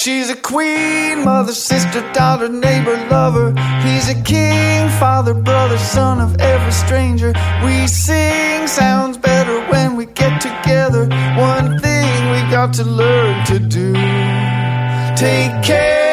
She's a queen, mother, sister, daughter, neighbor, lover. He's a king, father, brother, son of every stranger. We sing, sounds better when we get together. One thing we got to learn to do take care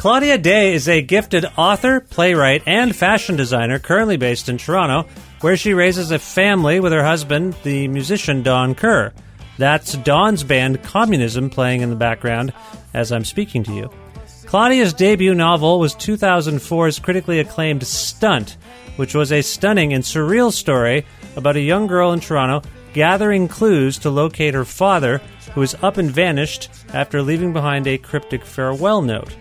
Claudia Dey is a gifted author, playwright, and fashion designer currently based in Toronto, where she raises a family with her husband, the musician Don Kerr. That's Don's band Communism playing in the background as I'm speaking to you. Claudia's debut novel was 2004's critically acclaimed Stunt, which was a stunning and surreal story about a young girl in Toronto gathering clues to locate her father, who is up and vanished after leaving behind a cryptic farewell note.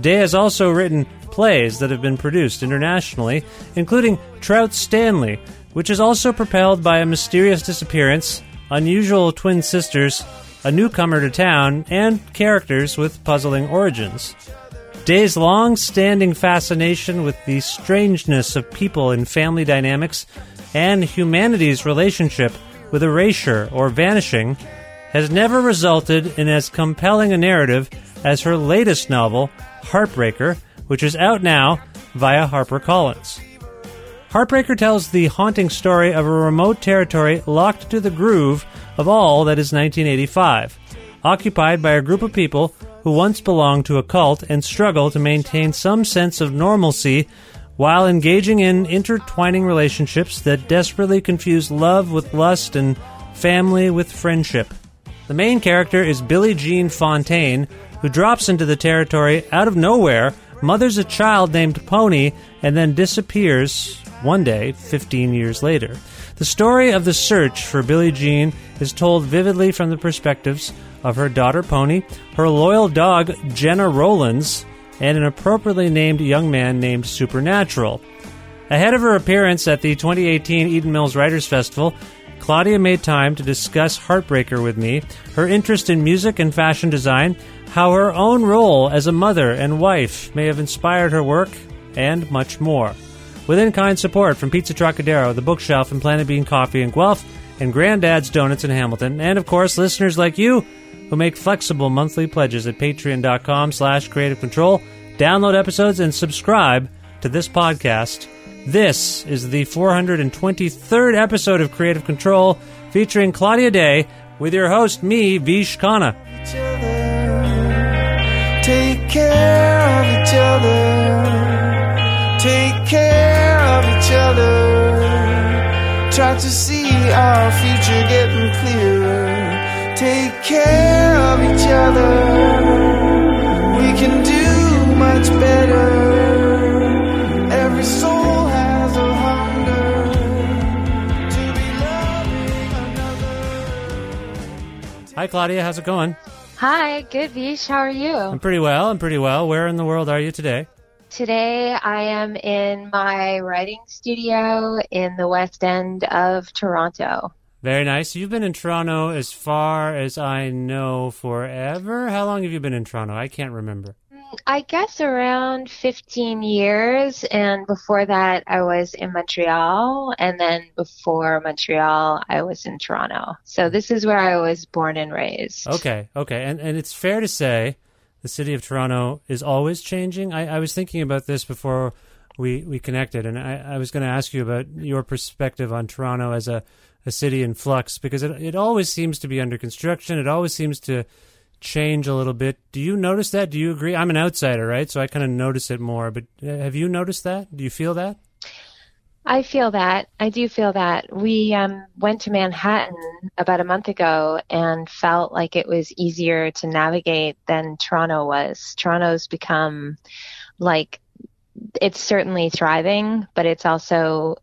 Dey has also written plays that have been produced internationally, including Trout Stanley, which is also propelled by a mysterious disappearance, unusual twin sisters, a newcomer to town, and characters with puzzling origins. Dey's long standing fascination with the strangeness of people in family dynamics and humanity's relationship with erasure or vanishing has never resulted in as compelling a narrative as her latest novel, Heartbreaker, which is out now via HarperCollins. Heartbreaker tells the haunting story of a remote territory locked to the groove of all that is 1985, occupied by a group of people who once belonged to a cult and struggle to maintain some sense of normalcy while engaging in intertwining relationships that desperately confuse love with lust and family with friendship. The main character is Billie Jean Fontaine, who drops into the territory out of nowhere, mothers a child named Pony, and then disappears one day, 15 years later. The story of the search for Billie Jean is told vividly from the perspectives of her daughter Pony, her loyal dog Gena Rowlands, and an appropriately named young man named Supernatural. Ahead of her appearance at the 2018 Eden Mills Writers Festival, Claudia made time to discuss Heartbreaker with me, her interest in music and fashion design, how her own role as a mother and wife may have inspired her work, and much more. With in kind support from Pizza Trocadero, The Bookshelf, and Planet Bean Coffee in Guelph, and Granddad's Donuts in Hamilton, and of course, listeners like you who make flexible monthly pledges at patreon.com slash creative control, download episodes, and subscribe to this podcast. This is the 423rd episode of Creative Control featuring Claudia Dey with your host, me, Vish Khanna. Take care of each other. Take care of each other. Try to see our future getting clearer. Take care of each other. We can do much better. Hi, Claudia. How's it going? Hi, good Vish. How are you? I'm pretty well. I'm pretty well. Where in the world are you today? Today I am in my writing studio in the west end of Toronto. Very nice. You've been in Toronto as far as I know forever. How long have you been in Toronto? I can't remember. I guess around 15 years. And before that, I was in Montreal. And then before Montreal, I was in Toronto. So this is where I was born and raised. Okay, okay. And, and it's fair to say the city of Toronto is always changing. I, I was thinking about this before we, we connected, and I, I was going to ask you about your perspective on Toronto as a, a city in flux because it, it always seems to be under construction. It always seems to change a little bit. Do you notice that? Do you agree? I'm an outsider, right? So I kind of notice it more. But uh, have you noticed that? Do you feel that? I feel that. I do feel that. We um, went to Manhattan about a month ago and felt like it was easier to navigate than Toronto was. Toronto's become like it's certainly thriving, but it's also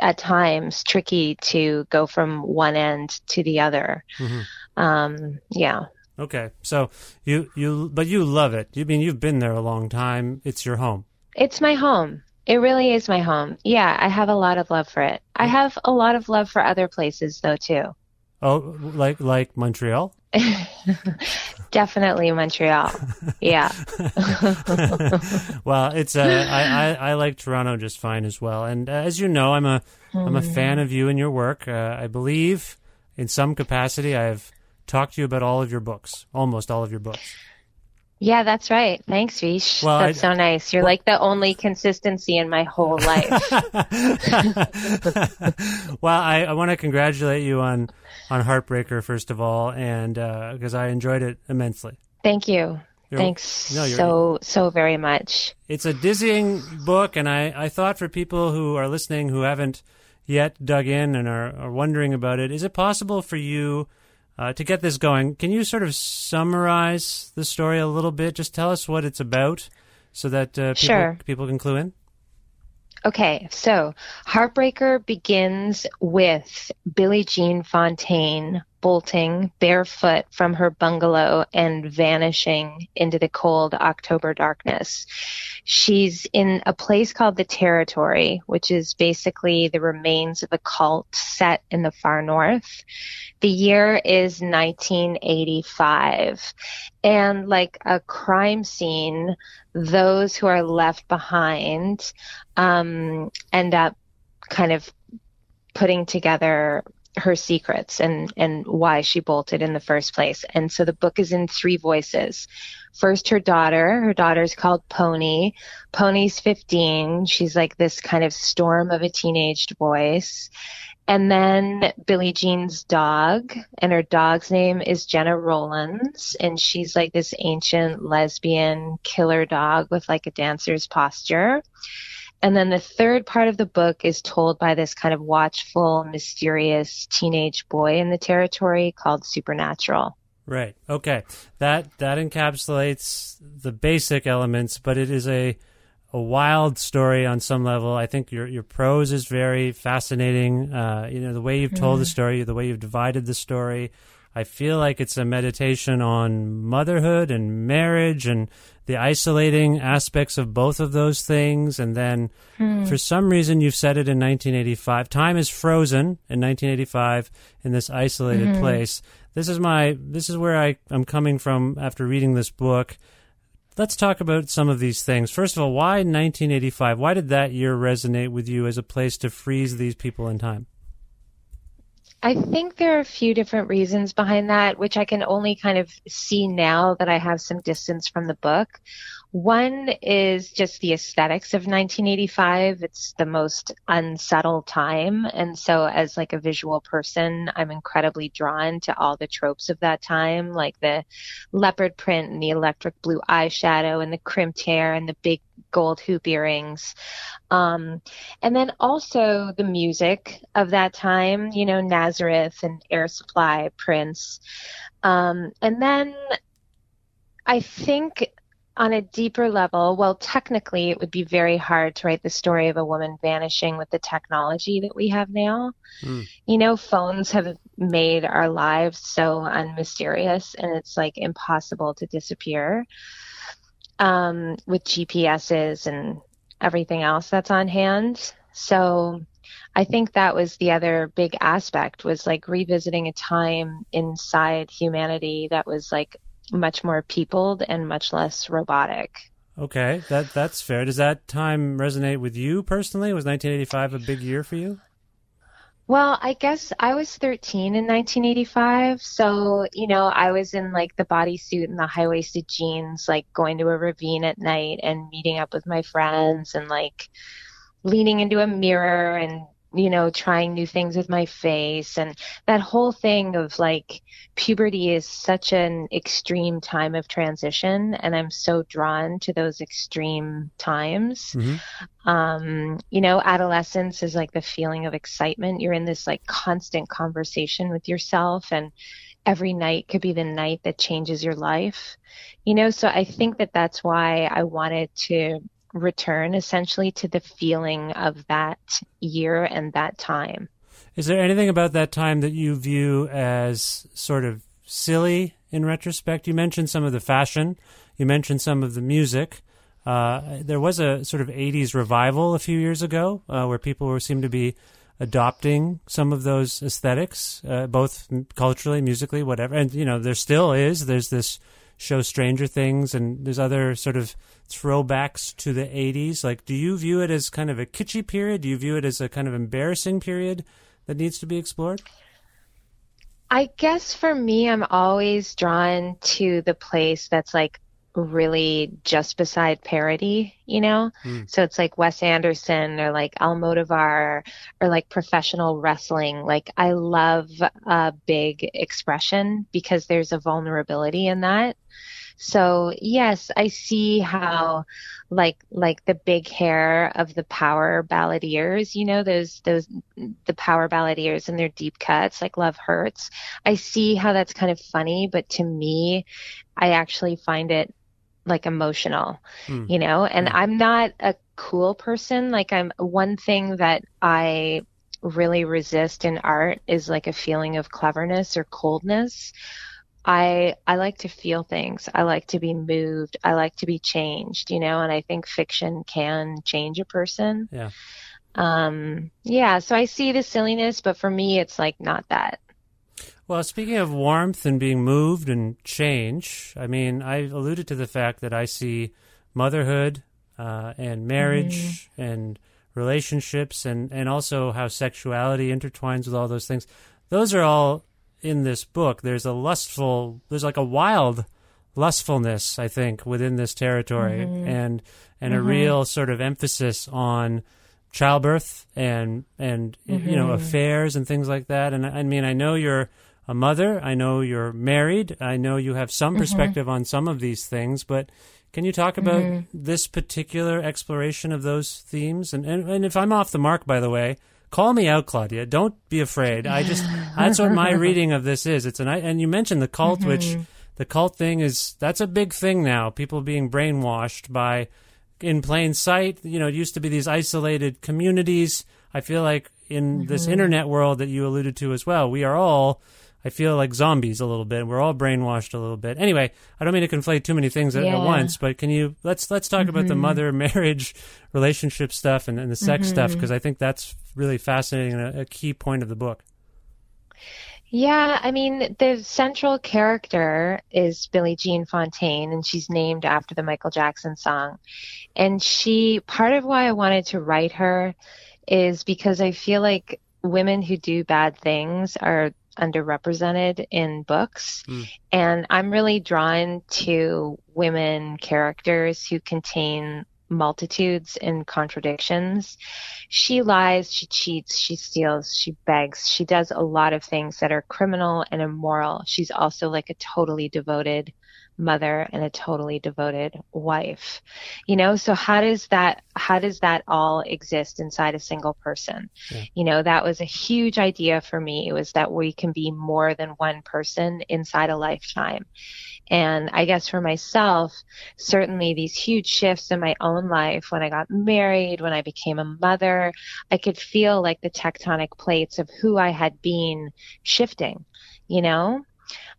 at times tricky to go from one end to the other. Mm-hmm. Um, yeah. Okay, so you you but you love it. You mean you've been there a long time. It's your home. It's my home. It really is my home. Yeah, I have a lot of love for it. I have a lot of love for other places though too. Oh, like like Montreal? Definitely Montreal. Yeah. well, it's uh, I, I, I like Toronto just fine as well. And uh, as you know, I'm a am a mm. fan of you and your work. Uh, I believe in some capacity I've talked to you about all of your books, almost all of your books. Yeah, that's right. Thanks, Vish. Well, that's I, so nice. You're well, like the only consistency in my whole life. well, I, I want to congratulate you on on Heartbreaker first of all, and because uh, I enjoyed it immensely. Thank you. You're, Thanks no, so so very much. It's a dizzying book, and I I thought for people who are listening who haven't yet dug in and are, are wondering about it, is it possible for you? Uh, to get this going, can you sort of summarize the story a little bit? Just tell us what it's about so that uh, people, sure. people can clue in. Okay, so Heartbreaker begins with Billie Jean Fontaine bolting barefoot from her bungalow and vanishing into the cold October darkness. She's in a place called the Territory, which is basically the remains of a cult set in the far north. The year is 1985. And like a crime scene, those who are left behind um, end up kind of putting together her secrets and and why she bolted in the first place. And so the book is in three voices. First her daughter, her daughter's called Pony. Pony's 15. She's like this kind of storm of a teenaged voice. And then Billie Jean's dog, and her dog's name is Gena Rowlands, and she's like this ancient lesbian killer dog with like a dancer's posture. And then the third part of the book is told by this kind of watchful, mysterious teenage boy in the territory called Supernatural. Right. Okay. That that encapsulates the basic elements, but it is a a wild story on some level. I think your your prose is very fascinating. Uh, you know the way you've told mm. the story, the way you've divided the story. I feel like it's a meditation on motherhood and marriage and the isolating aspects of both of those things. And then hmm. for some reason, you've said it in 1985. Time is frozen in 1985 in this isolated mm-hmm. place. This is my, this is where I, I'm coming from after reading this book. Let's talk about some of these things. First of all, why 1985? Why did that year resonate with you as a place to freeze these people in time? I think there are a few different reasons behind that, which I can only kind of see now that I have some distance from the book. One is just the aesthetics of 1985. It's the most unsettled time. And so as like a visual person, I'm incredibly drawn to all the tropes of that time, like the leopard print and the electric blue eyeshadow and the crimped hair and the big gold hoop earrings. Um, and then also the music of that time, you know, Nazareth and Air Supply, Prince. Um, and then I think on a deeper level, well, technically, it would be very hard to write the story of a woman vanishing with the technology that we have now. Mm. You know, phones have made our lives so unmysterious, and it's like impossible to disappear. um, with GPSs and everything else that's on hand. So I think that was the other big aspect was like revisiting a time inside humanity that was like much more peopled and much less robotic. Okay, that that's fair. Does that time resonate with you personally? Was 1985 a big year for you? Well, I guess I was 13 in 1985. So, you know, I was in like the bodysuit and the high waisted jeans, like going to a ravine at night and meeting up with my friends and like leaning into a mirror and you know, trying new things with my face and that whole thing of like puberty is such an extreme time of transition and I'm so drawn to those extreme times. Mm-hmm. Um, you know, adolescence is like the feeling of excitement. You're in this like constant conversation with yourself and every night could be the night that changes your life. You know, so I think that that's why I wanted to return essentially to the feeling of that year and that time. Is there anything about that time that you view as sort of silly in retrospect? You mentioned some of the fashion, you mentioned some of the music. Uh, there was a sort of 80s revival a few years ago uh, where people were, seemed to be adopting some of those aesthetics, uh, both culturally, musically, whatever. And, you know, there still is. There's this show Stranger Things, and there's other sort of throwbacks to the 80s. Like, do you view it as kind of a kitschy period? Do you view it as a kind of embarrassing period that needs to be explored? I guess for me, I'm always drawn to the place that's like really just beside parody, you know? Mm. So it's like Wes Anderson or like Almodovar or like professional wrestling. Like I love a big expression because there's a vulnerability in that. So yes, I see how like like the big hair of the power balladeers, you know, those those the power balladeers and their deep cuts, like Love Hurts. I see how that's kind of funny, but to me, I actually find it like emotional, mm. you know, and mm. I'm not a cool person. Like I'm one thing that I really resist in art is like a feeling of cleverness or coldness. I I like to feel things. I like to be moved. I like to be changed, you know, and I think fiction can change a person. Yeah. Um yeah, so I see the silliness, but for me it's like not that. Well, speaking of warmth and being moved and change, I mean, I alluded to the fact that I see motherhood uh, and marriage mm-hmm. and relationships and, and also how sexuality intertwines with all those things. Those are all in this book. There's a lustful, there's like a wild lustfulness, I think, within this territory mm-hmm. and and mm-hmm. a real sort of emphasis on childbirth and and mm-hmm. you know mm-hmm. affairs and things like that. And I mean, I know you're a mother. I know you're married. I know you have some mm-hmm. perspective on some of these things, but can you talk about mm-hmm. this particular exploration of those themes? And, and and if I'm off the mark, by the way, call me out, Claudia. Don't be afraid. I just that's what my reading of this is. It's an and you mentioned the cult, mm-hmm. which the cult thing is that's a big thing now. People being brainwashed by in plain sight. You know, it used to be these isolated communities. I feel like in mm-hmm. this internet world that you alluded to as well, we are all I feel like zombies a little bit. We're all brainwashed a little bit. Anyway, I don't mean to conflate too many things at, yeah. at once, but can you let's let's talk mm-hmm. about the mm-hmm. mother marriage relationship stuff and, and the sex mm-hmm. stuff because I think that's really fascinating and a, a key point of the book. Yeah, I mean, the central character is Billie Jean Fontaine, and she's named after the Michael Jackson song. And she, part of why I wanted to write her is because I feel like women who do bad things are underrepresented in books. Mm. And I'm really drawn to women characters who contain multitudes and contradictions. She lies, she cheats, she steals, she begs, she does a lot of things that are criminal and immoral. She's also like a totally devoted mother and a totally devoted wife you know so how does that how does that all exist inside a single person yeah. you know that was a huge idea for me it was that we can be more than one person inside a lifetime and I guess for myself, certainly these huge shifts in my own life when I got married, when I became a mother, I could feel like the tectonic plates of who I had been shifting, you know?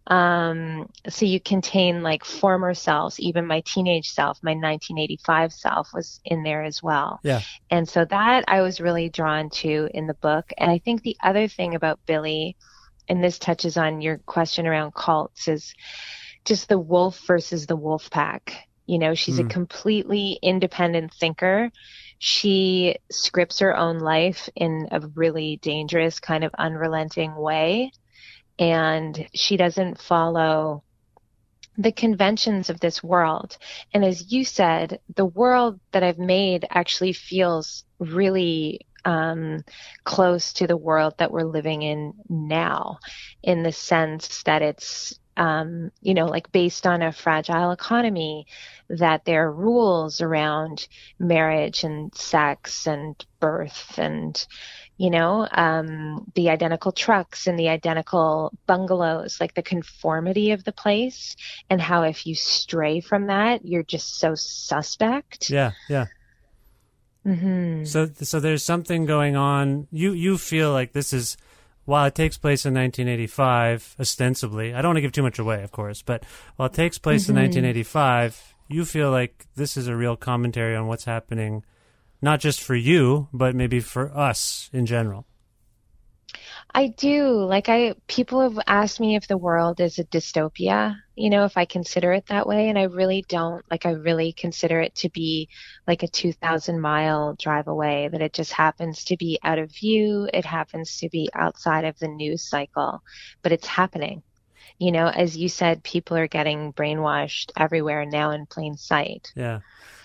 Um, so you contain like former selves, even my teenage self, my 1985 self was in there as well. Yeah. And so that I was really drawn to in the book. And I think the other thing about Billie, and this touches on your question around cults, is just the wolf versus the wolf pack. You know, she's mm. a completely independent thinker. She scripts her own life in a really dangerous, kind of unrelenting way. And she doesn't follow the conventions of this world. And as you said, the world that I've made actually feels really um, close to the world that we're living in now, in the sense that it's um, you know, like based on a fragile economy, that there are rules around marriage and sex and birth and, you know, um, the identical trucks and the identical bungalows, like the conformity of the place and how if you stray from that, you're just so suspect. Yeah, yeah. Mm-hmm. So, so there's something going on. You you feel like this is while it takes place in 1985, ostensibly, I don't want to give too much away, of course, but while it takes place mm-hmm. in 1985, you feel like this is a real commentary on what's happening, not just for you, but maybe for us in general. I do. Like I people have asked me if the world is a dystopia, you know, if I consider it that way and I really don't. Like I really consider it to be like a 2000 mile drive away that it just happens to be out of view, it happens to be outside of the news cycle, but it's happening. You know, as you said, people are getting brainwashed everywhere now in plain sight. Yeah.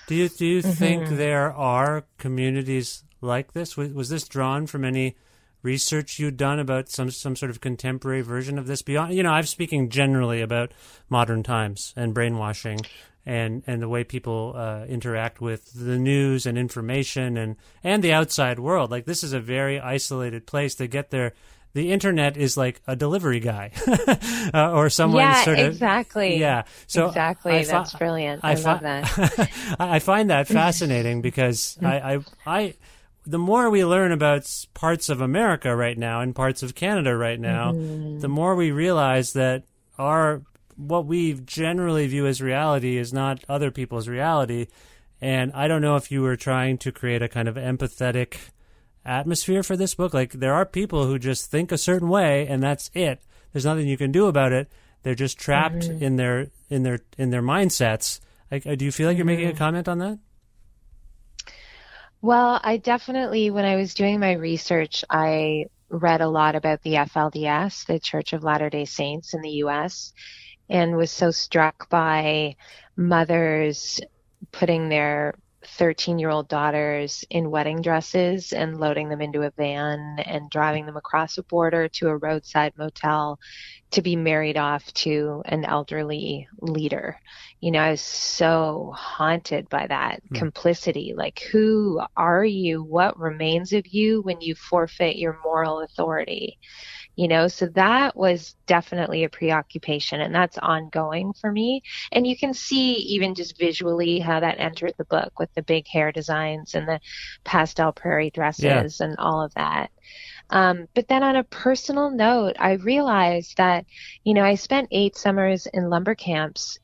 Do you do you mm-hmm. think there are communities like this? Was, was this drawn from any research you'd done about some some sort of contemporary version of this beyond you know i'm speaking generally about modern times and brainwashing and and the way people uh, interact with the news and information and and the outside world like this is a very isolated place to get there the internet is like a delivery guy uh, or someone yeah, sort of exactly. Yeah. So exactly. I that's brilliant. I, I love that. I find that fascinating because I, I i the more we learn about parts of America right now and parts of Canada right now, mm-hmm. the more we realize that our what we generally view as reality is not other people's reality. And I don't know if you were trying to create a kind of empathetic atmosphere for this book. Like there are people who just think a certain way and that's it. There's nothing you can do about it. They're just trapped mm-hmm. in their in their in their mindsets. Like, do you feel like you're making a mm-hmm. comment on that? Well, I definitely, when I was doing my research, I read a lot about the FLDS, the Church of Latter day Saints in the US, and was so struck by mothers putting their 13 year old daughters in wedding dresses and loading them into a van and driving them across a border to a roadside motel to be married off to an elderly leader. You know, I was so haunted by that mm. complicity. Like, who are you? What remains of you when you forfeit your moral authority? You know so that was definitely a preoccupation and that's ongoing for me and you can see even just visually how that entered the book with the big hair designs and the pastel prairie dresses yeah. and all of that um, but then on a personal note, I realized that, you know, I spent eight summers in lumber camps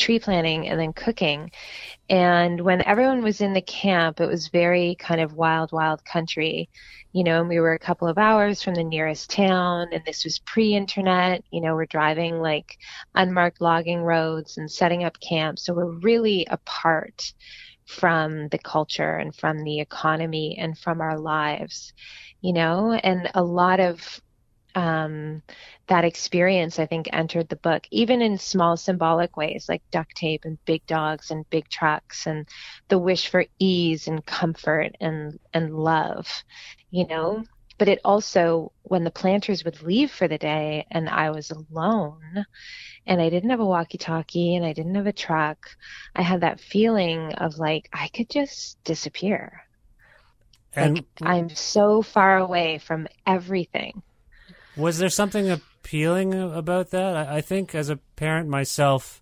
tree planting and then cooking. And when everyone was in the camp, it was very kind of wild, wild country, you know, and we were a couple of hours from the nearest town and this was pre-internet, you know, we're driving like unmarked logging roads and setting up camps. So we're really apart from the culture and from the economy and from our lives, you know, and a lot of um, that experience, I think, entered the book, even in small symbolic ways like duct tape and big dogs and big trucks and the wish for ease and comfort and, and love, you know? But it also, when the planters would leave for the day and I was alone and I didn't have a walkie talkie and I didn't have a truck, I had that feeling of like, I could just disappear. And like, I'm so far away from everything was there something appealing about that? I, I think as a parent myself,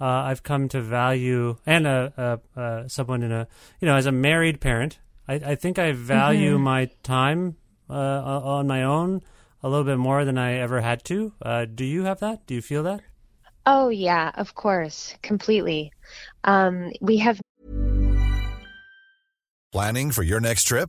uh, I've come to value, and a, a, a, someone in a, you know, as a married parent, I, I think I value mm-hmm. my time uh, on my own a little bit more than I ever had to. Uh, do you have that? Do you feel that? Oh, yeah, of course, completely. Um, we have. Planning for your next trip?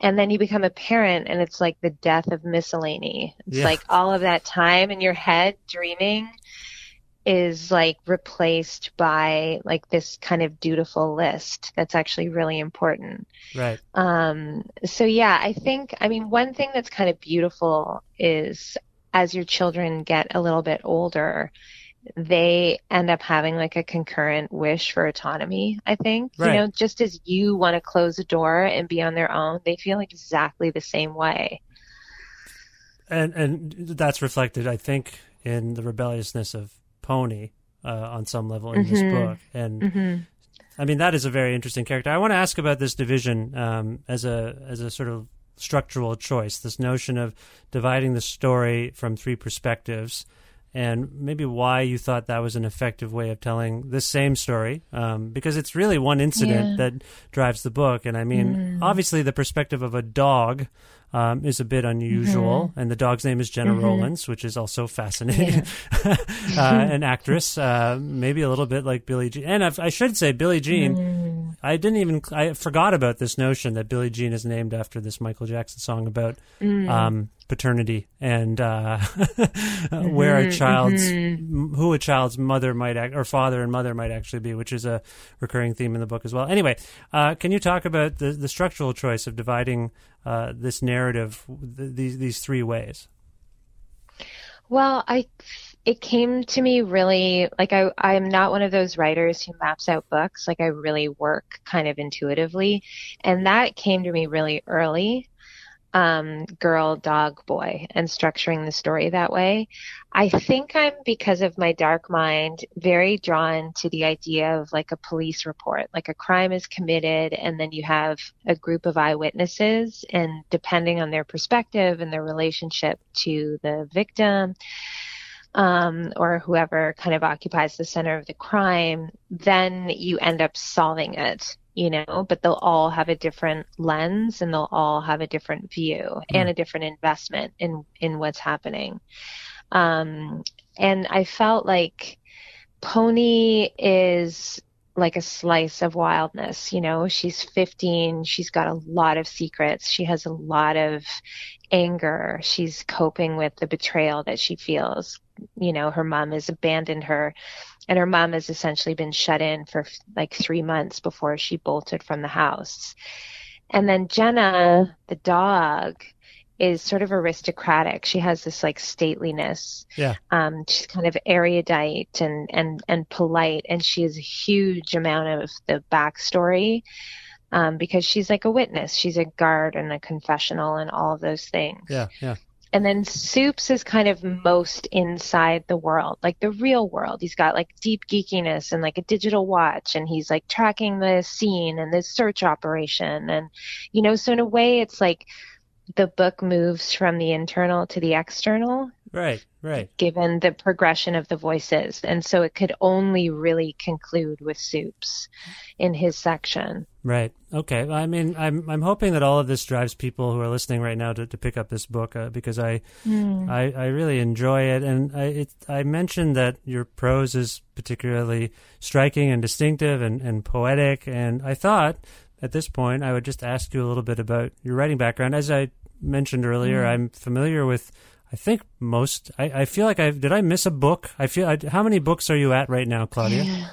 and then you become a parent and it's like the death of miscellany. It's yeah. like all of that time in your head dreaming is like replaced by like this kind of dutiful list that's actually really important. Right. Um so yeah i think i mean one thing that's kind of beautiful is as your children get a little bit older they end up having like a concurrent wish for autonomy, I think. Right. You know, just as you want to close a door and be on their own, they feel exactly the same way. And and that's reflected, I think, in the rebelliousness of Pony uh, on some level in mm-hmm. this book. And mm-hmm. I mean, that is a very interesting character. I want to ask about this division um, as a as a sort of structural choice. This notion of dividing the story from three perspectives and maybe why you thought that was an effective way of telling this same story um, because it's really one incident yeah. that drives the book and i mean mm. obviously the perspective of a dog um, is a bit unusual, mm-hmm. and the dog's name is jenna mm-hmm. Rowlands, which is also fascinating. Yeah. uh, an actress, uh, maybe a little bit like Billie Jean. And I, I should say, Billie Jean. Mm. I didn't even I forgot about this notion that Billie Jean is named after this Michael Jackson song about mm. um, paternity and uh, where a mm-hmm. child's mm-hmm. who a child's mother might act, or father and mother might actually be, which is a recurring theme in the book as well. Anyway, uh, can you talk about the the structural choice of dividing uh, this narrative th- these these three ways? Well, I it came to me really like I I'm not one of those writers who maps out books. Like I really work kind of intuitively, and that came to me really early um, girl, dog, boy, and structuring the story that way. I think I'm, because of my dark mind, very drawn to the idea of like a police report, like a crime is committed, and then you have a group of eyewitnesses, and depending on their perspective and their relationship to the victim, um, or whoever kind of occupies the center of the crime, then you end up solving it you know, but they'll all have a different lens and they'll all have a different view mm. and a different investment in in what's happening. Um, and I felt like Pony is like a slice of wildness, you know, she's 15, she's got a lot of secrets, she has a lot of anger, she's coping with the betrayal that she feels. You know, her mom has abandoned her and her mom has essentially been shut in for like three months before she bolted from the house. And then Gena, the dog, is sort of aristocratic. She has this like stateliness. Yeah. Um, she's kind of erudite and, and, and polite, and she has a huge amount of the backstory. Um, because she's like a witness. She's a guard and a confessional and all of those things. Yeah, yeah. And then Soups is kind of most inside the world, like the real world. He's got like deep geekiness and like a digital watch and he's like tracking the scene and the search operation. And, you know, so in a way it's like the book moves from the internal to the external. Right, right. Given the progression of the voices. And so it could only really conclude with Soups in his section. Right. Okay. I mean, I'm I'm hoping that all of this drives people who are listening right now to, to pick up this book uh, because I, mm. I I really enjoy it, and I it, I mentioned that your prose is particularly striking and distinctive and, and poetic, and I thought at this point, I would just ask you a little bit about your writing background. As I mentioned earlier, Mm. I'm familiar with. I think most. I, I feel like I did. I miss a book. I feel. I, how many books are you at right now, Claudia?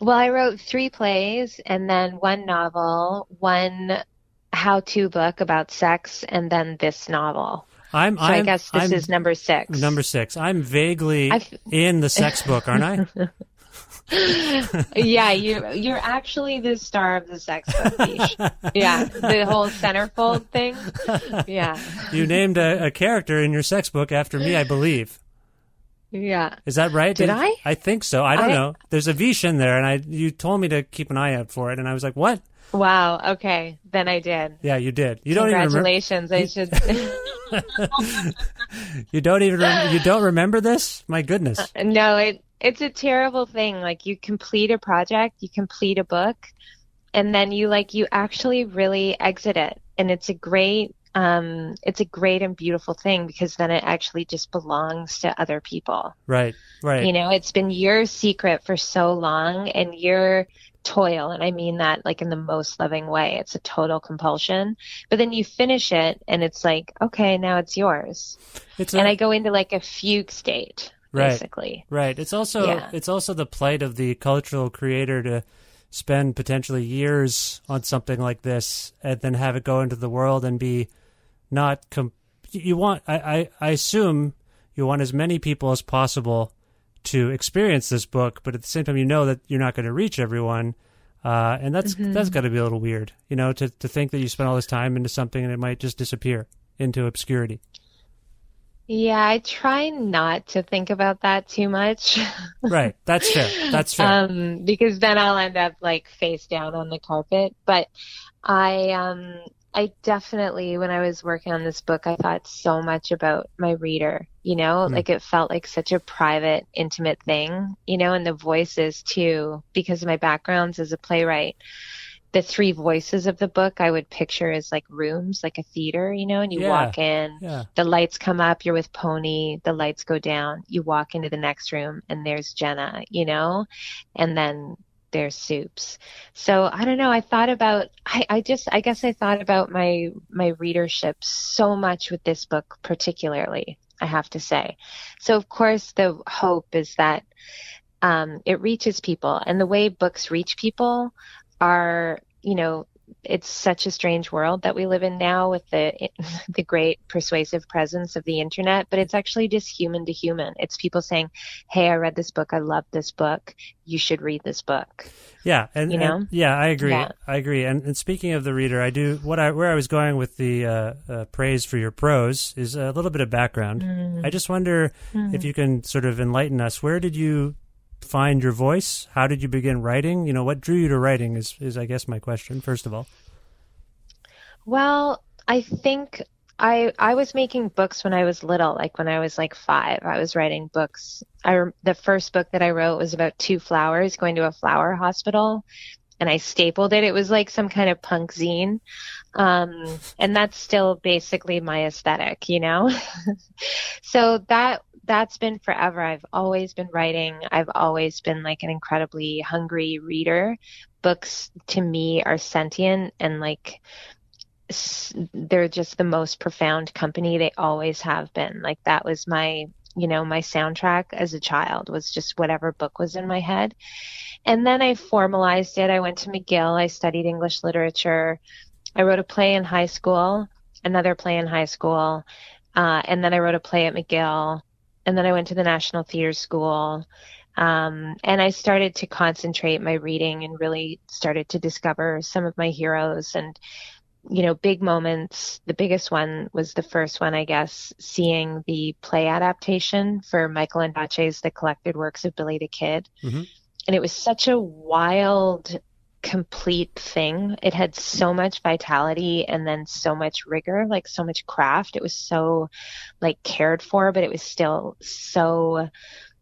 well, I wrote three plays and then one novel, one how-to book about sex, and then this novel. I'm. So i I'm, guess this I'm is number six. number six. I'm vaguely I've- in the sex book, aren't I? yeah, you you're actually the star of the sex book. Yeah, the whole centerfold thing. Yeah, you named a, a character in your sex book after me, I believe. yeah. Is that right? Did I? I think so. I don't I- know. There's a Vish in there, and I you told me to keep an eye out for it, and I was like, "What? Wow. Okay, then I did. Yeah, you did. You don't even. Congratulations. I should. You don't even. Rem- you don't remember this? My goodness. no, it it's a terrible thing. Like you complete a project, you complete a book, and then you like you actually really exit it, and it's a great. Um, it's a great and beautiful thing because then it actually just belongs to other people. Right. Right. You know, it's been your secret for so long and your toil. And I mean that like in the most loving way. It's a total compulsion. But then you finish it and it's like, okay, now it's yours. it's a, and I go into like a fugue state, Right. basically. Right. It's also Yeah. it's also the plight of the cultural creator to spend potentially years on something like this and then have it go into the world and be not com- you want I, I, I assume you want as many people as possible to experience this book, but at the same time you know that you're not going to reach everyone. Uh, and that's Mm-hmm. that's got to be a little weird, you know, to to think that you spent all this time into something and it might just disappear into obscurity. Yeah, I try not to think about that too much. Right. That's fair. That's fair. um, because then I'll end up like face down on the carpet. But I, um, I definitely, when I was working on this book, I thought so much about my reader, you know, Hmm. like it felt like such a private, intimate thing, you know, and the voices too, because of my backgrounds as a playwright. The three voices of the book I would picture as like rooms, like a theater, you know, and you Yeah. walk in, yeah. the lights come up, you're with Pony, the lights go down, you walk into the next room and there's Gena, you know, and then there's Soups. So I don't know, I thought about I, I just I guess I thought about my my readership so much with this book particularly, I have to say. So of course the hope is that um, it reaches people and the way books reach people are, you know, it's such a strange world that we live in now with the the great persuasive presence of the internet, but it's actually just human to human. It's people saying, "Hey, I read this book. I love this book. You should read this book." Yeah, and, You know? and- yeah, I agree. Yeah. I agree. And, and speaking of the reader, I do what I where I was going with the uh, uh, praise for your prose is a little bit of background. Mm. I just wonder if you can sort of enlighten us. Where did you find your voice? How did you begin writing? You know, what drew you to writing is is I guess my question first of all. Well, I think I I was making books when I was little, like when I was like 5. I was writing books. I the first book that I wrote was about two flowers going to a flower hospital and I stapled it. It was like some kind of punk zine. Um, and that's still basically my aesthetic, you know? so that, that's been forever. I've always been writing. I've always been like an incredibly hungry reader. Books to me are sentient and like, they're just the most profound company. They always have been. Like that was my, you know, my soundtrack as a child was just whatever book was in my head. And then I formalized it. I went to McGill. I studied English literature. I wrote a play in high school, another play in high school, uh, and then I wrote a play at McGill. And then I went to the National Theater School. Um, and I started to concentrate my reading and really started to discover some of my heroes and, you know, big moments. The biggest one was the first one, I guess, seeing the play adaptation for Michael Ondaatje's The Collected Works of Billy the Kid. Mhm. And it was such a wild, complete thing. It had so much vitality and then so much rigor, like so much craft. It was so like cared for, but it was still so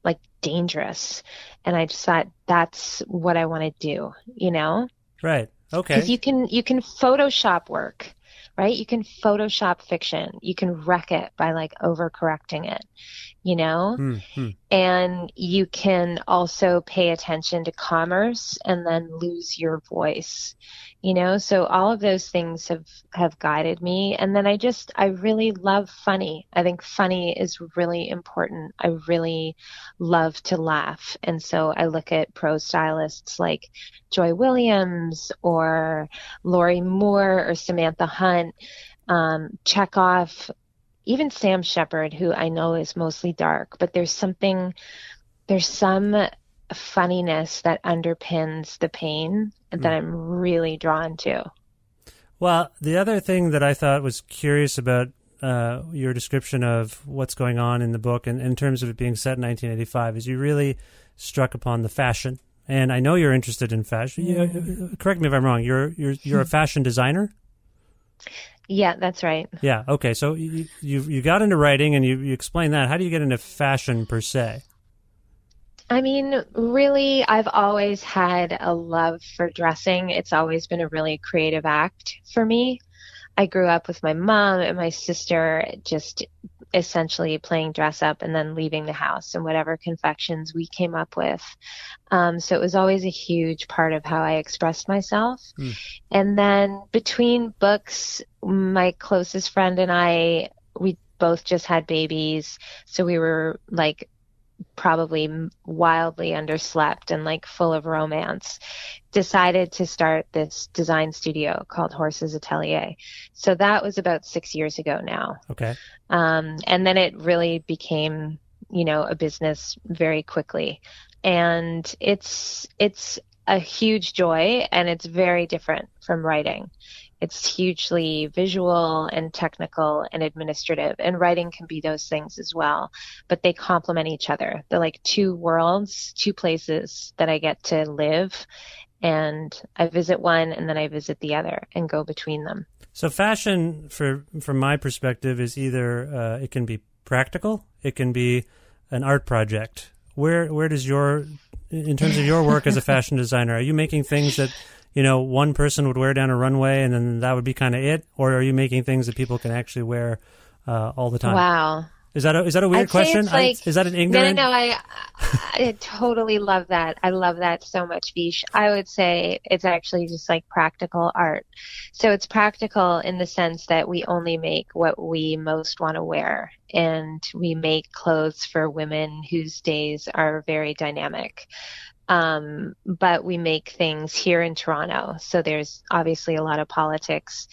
like dangerous. And I just thought that's what I want to do, you know? Right. Okay. Because you can you can Photoshop work, right? You can Photoshop fiction. You can wreck it by like overcorrecting it. You know? Mm-hmm. And you can also pay attention to commerce and then lose your voice, you know? So all of those things have, have guided me. And then I just, I really love funny. I think funny is really important. I really love to laugh. And so I look at prose stylists like Joy Williams or Lorrie Moore or Samantha Hunt um, Chekhov, even Sam Shepard, who I know is mostly dark, but there's something, there's some funniness that underpins the pain that Mm. I'm really drawn to. Well, the other thing that I thought was curious about uh, your description of what's going on in the book, and in terms of it being set in 1985, is you really struck upon the fashion. And I know you're interested in fashion. You- uh, correct me if I'm wrong. You're you're you're a fashion designer. Yeah, that's right. Yeah. Okay. So you you, you got into writing, and you, you explained that. How do you get into fashion per se? I mean, really, I've always had a love for dressing. It's always been a really creative act for me. I grew up with my mom and my sister just essentially playing dress up and then leaving the house and whatever confections we came up with. Um, so it was always a huge part of how I expressed myself. And then between books, my closest friend and I, we both just had babies. So we were like probably wildly underslept and like full of romance, decided to start this design studio called Horses Atelier. So that was about six years ago now. Okay. Um, and then it really became, you know, a business very quickly. And it's, it's a huge joy and it's very different from writing. It's hugely visual and technical and administrative, and writing can be those things as well. But they complement each other. They're like two worlds, two places that I get to live. And I visit one and then I visit the other and go between them. So fashion, for from my perspective, is either uh, it can be practical, it can be an art project. Where where does your, in terms of your work as a fashion designer, are you making things that you know one person would wear down a runway and then that would be kind of it, or are you making things that people can actually wear uh, all the time? Wow. Is that a, is that a weird question? like- I, is that an ignorant? No, no, no. I, I totally love that. I love that so much, Vish. I would say it's actually just like practical art. So it's practical in the sense that we only make what we most want to wear. And we make clothes for women whose days are very dynamic. Um, but we make things here in Toronto. So there's obviously a lot of politics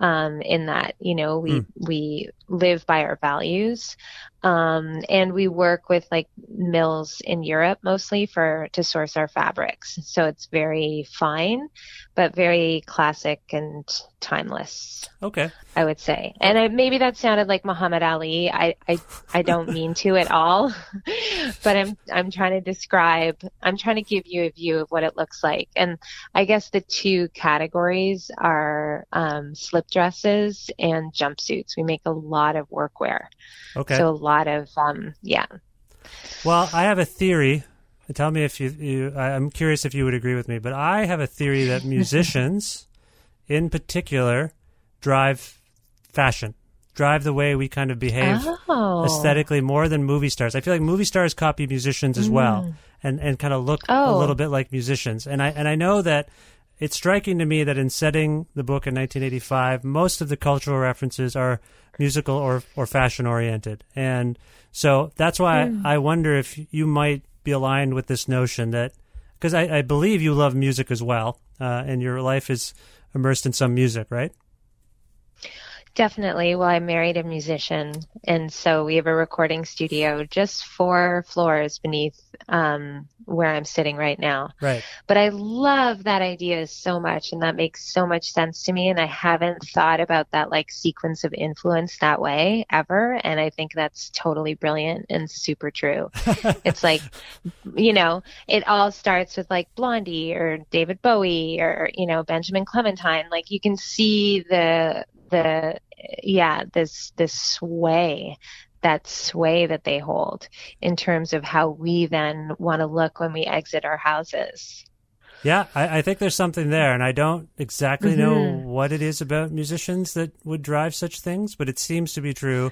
um, in that. You know, we we live by our values, um, and we work with like mills in Europe mostly for to source our fabrics. So it's very fine, but very classic and timeless. okay. I would say. And I, maybe that sounded like Muhammad Ali. I, I, I don't mean to at all, but I'm, I'm trying to describe, I'm trying to give you a view of what it looks like. And I guess the two categories are, um, slip dresses and jumpsuits. We make a lot of workwear. Okay. So a lot of, um, yeah. Well, I have a theory. Tell me if you, you. I'm curious if you would agree with me, but I have a theory that musicians, in particular, drive fashion, drive the way we kind of behave Oh. aesthetically more than movie stars. I feel like movie stars copy musicians as well, and and kind of look a Mm. Oh. little bit like musicians. And I and I know that it's striking to me that in setting the book in 1985, most of the cultural references are musical or or fashion oriented, and so that's why Hmm. I wonder if you might be aligned with this notion that because I, I believe you love music as well, uh, and your life is immersed in some music, right? Definitely. Well, I married a musician, and so we have a recording studio just four floors beneath um, where I'm sitting right now. Right. But I love that idea so much, and that makes so much sense to me. And I haven't thought about that like sequence of influence that way ever. And I think that's totally brilliant and super true. it's like, you know, it all starts with like Blondie or David Bowie or, you know, Benjamin Clementine. Like you can see the, the, yeah, this, this sway that sway that they hold in terms of how we then want to look when we exit our houses. Yeah, I, I think there's something there, and I don't exactly know Mhm. what it is about musicians that would drive such things, but it seems to be true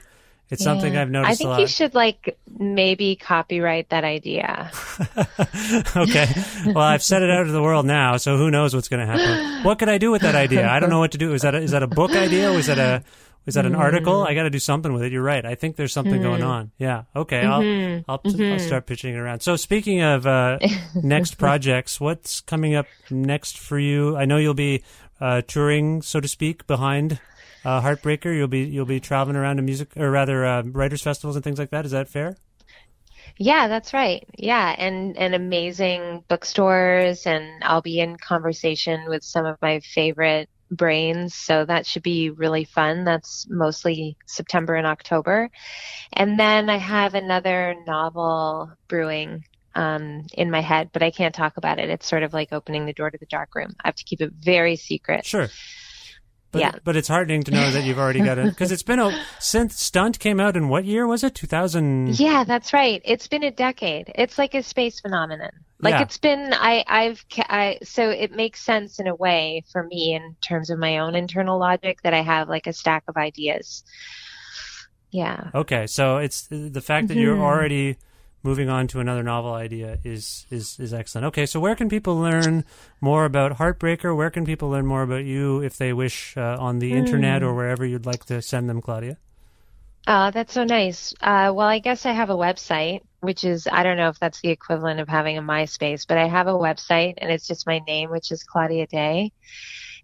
It's something I've noticed I think you should like maybe copyright that idea. okay. Well, I've set it out to the world now, so who knows what's going to happen? What could I do with that idea? I don't know what to do. Is that a, is that a book idea? Was that a was that an article? I got to do something with it. You're right. I think there's something going on. Yeah. Okay. I'll I'll, I'll start pitching it around. So speaking of uh, next projects, what's coming up next for you? I know you'll be uh, touring, so to speak, behind uh, Heartbreaker. You'll be you'll be traveling around to music or rather uh, writers festivals and things like that. Is that fair? Yeah, that's right. Yeah, and and amazing bookstores, and I'll be in conversation with some of my favorite brains, so that should be really fun. That's mostly September and October, and then I have another novel brewing um, in my head, but I can't talk about it. It's sort of like opening the door to the dark room. I have to keep it very secret. Sure. But, Yeah. but it's heartening to know that you've already got it because it's been a since Stunt came out in what year was it? Two thousand. Yeah, that's right. It's been a decade. It's like a space phenomenon. Like Yeah. it's been, I, I've, I, so it makes sense in a way for me in terms of my own internal logic that I have like a stack of ideas. Yeah. Okay, so it's the fact that you're Mhm. already moving on to another novel idea is is is excellent. Okay, so where can people learn more about Heartbreaker? Where can people learn more about you if they wish uh, on the internet Hmm. or wherever you'd like to send them, Claudia? Uh, that's so nice. Uh, well, I guess I have a website, which is, I don't know if that's the equivalent of having a MySpace, but I have a website and it's just my name, which is Claudia Dey.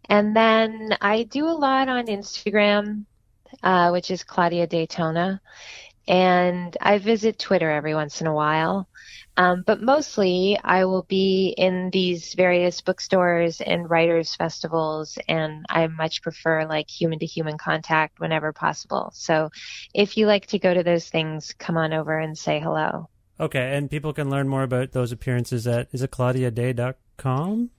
And then I do a lot on Instagram, uh, which is Claudia Daytona. And I visit Twitter every once in a while. Um, but mostly I will be in these various bookstores and writers festivals, and I much prefer like human to human contact whenever possible. So if you like to go to those things, come on over and say hello. Okay, and people can learn more about those appearances at is it claudiadey.com?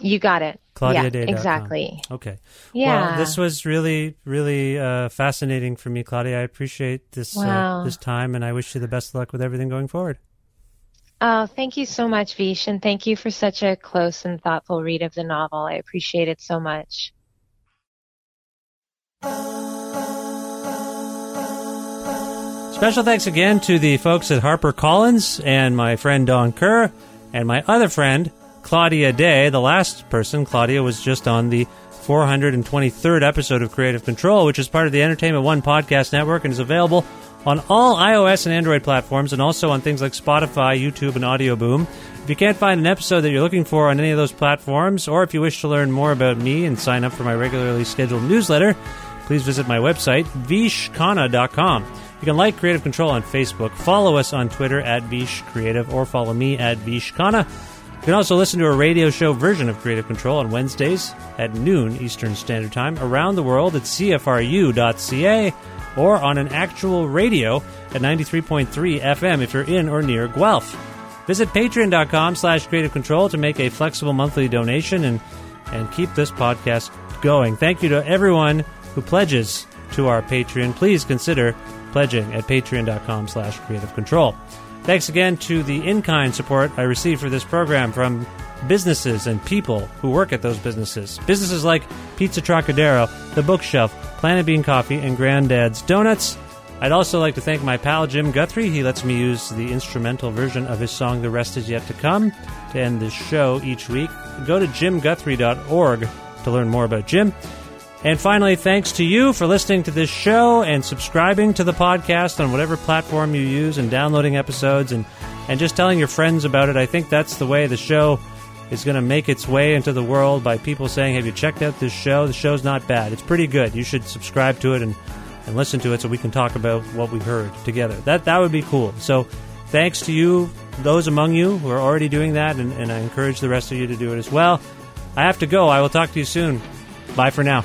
You got it. Yeah, ClaudiaDey.com. exactly. Okay. Yeah. Well, this was really, really uh, fascinating for me, Claudia. I appreciate this uh, this time, and I wish you the best of luck with everything going forward. Oh, thank you so much, Vish, and thank you for such a close and thoughtful read of the novel. I appreciate it so much. Special thanks again to the folks at HarperCollins and my friend Don Kerr and my other friend Claudia Dey. The last person, Claudia, was just on the 423rd episode of Creative Control, which is part of the Entertainment One podcast network and is available on all iOS and Android platforms and also on things like Spotify, YouTube, and Audio Boom. If you can't find an episode that you're looking for on any of those platforms, or if you wish to learn more about me and sign up for my regularly scheduled newsletter, please visit my website, vishkhanna.com. You can like Creative Control on Facebook, follow us on Twitter at Vish Creative, or follow me at VishKhanna. You can also listen to a radio show version of Creative Control on Wednesdays at noon Eastern Standard Time around the world at CFRU.ca or on an actual radio at 93.3 FM if you're in or near Guelph. Visit patreon.com slash creative control to make a flexible monthly donation and, and keep this podcast going. Thank you to everyone who pledges to our Patreon. Please consider pledging at patreon.com slash creative control. Thanks again to the in-kind support I received for this program from businesses and people who work at those businesses. Businesses like Pizza Trocadero, The Bookshelf, Planet Bean Coffee, and Granddad's Donuts. I'd also like to thank my pal Jim Guthrie. He lets me use the instrumental version of his song The Rest Is Yet to Come to end this show each week. Go to jimguthrie.org to learn more about Jim. And finally, thanks to you for listening to this show and subscribing to the podcast on whatever platform you use and downloading episodes and, and just telling your friends about it. I think that's the way the show is going to make its way into the world by people saying, Have you checked out this show? The show's not bad. It's pretty good. You should subscribe to it and, and listen to it so we can talk about what we heard together. That, that would be cool. So thanks to you, those among you who are already doing that, and, and I encourage the rest of you to do it as well. I have to go. I will talk to you soon. Bye for now.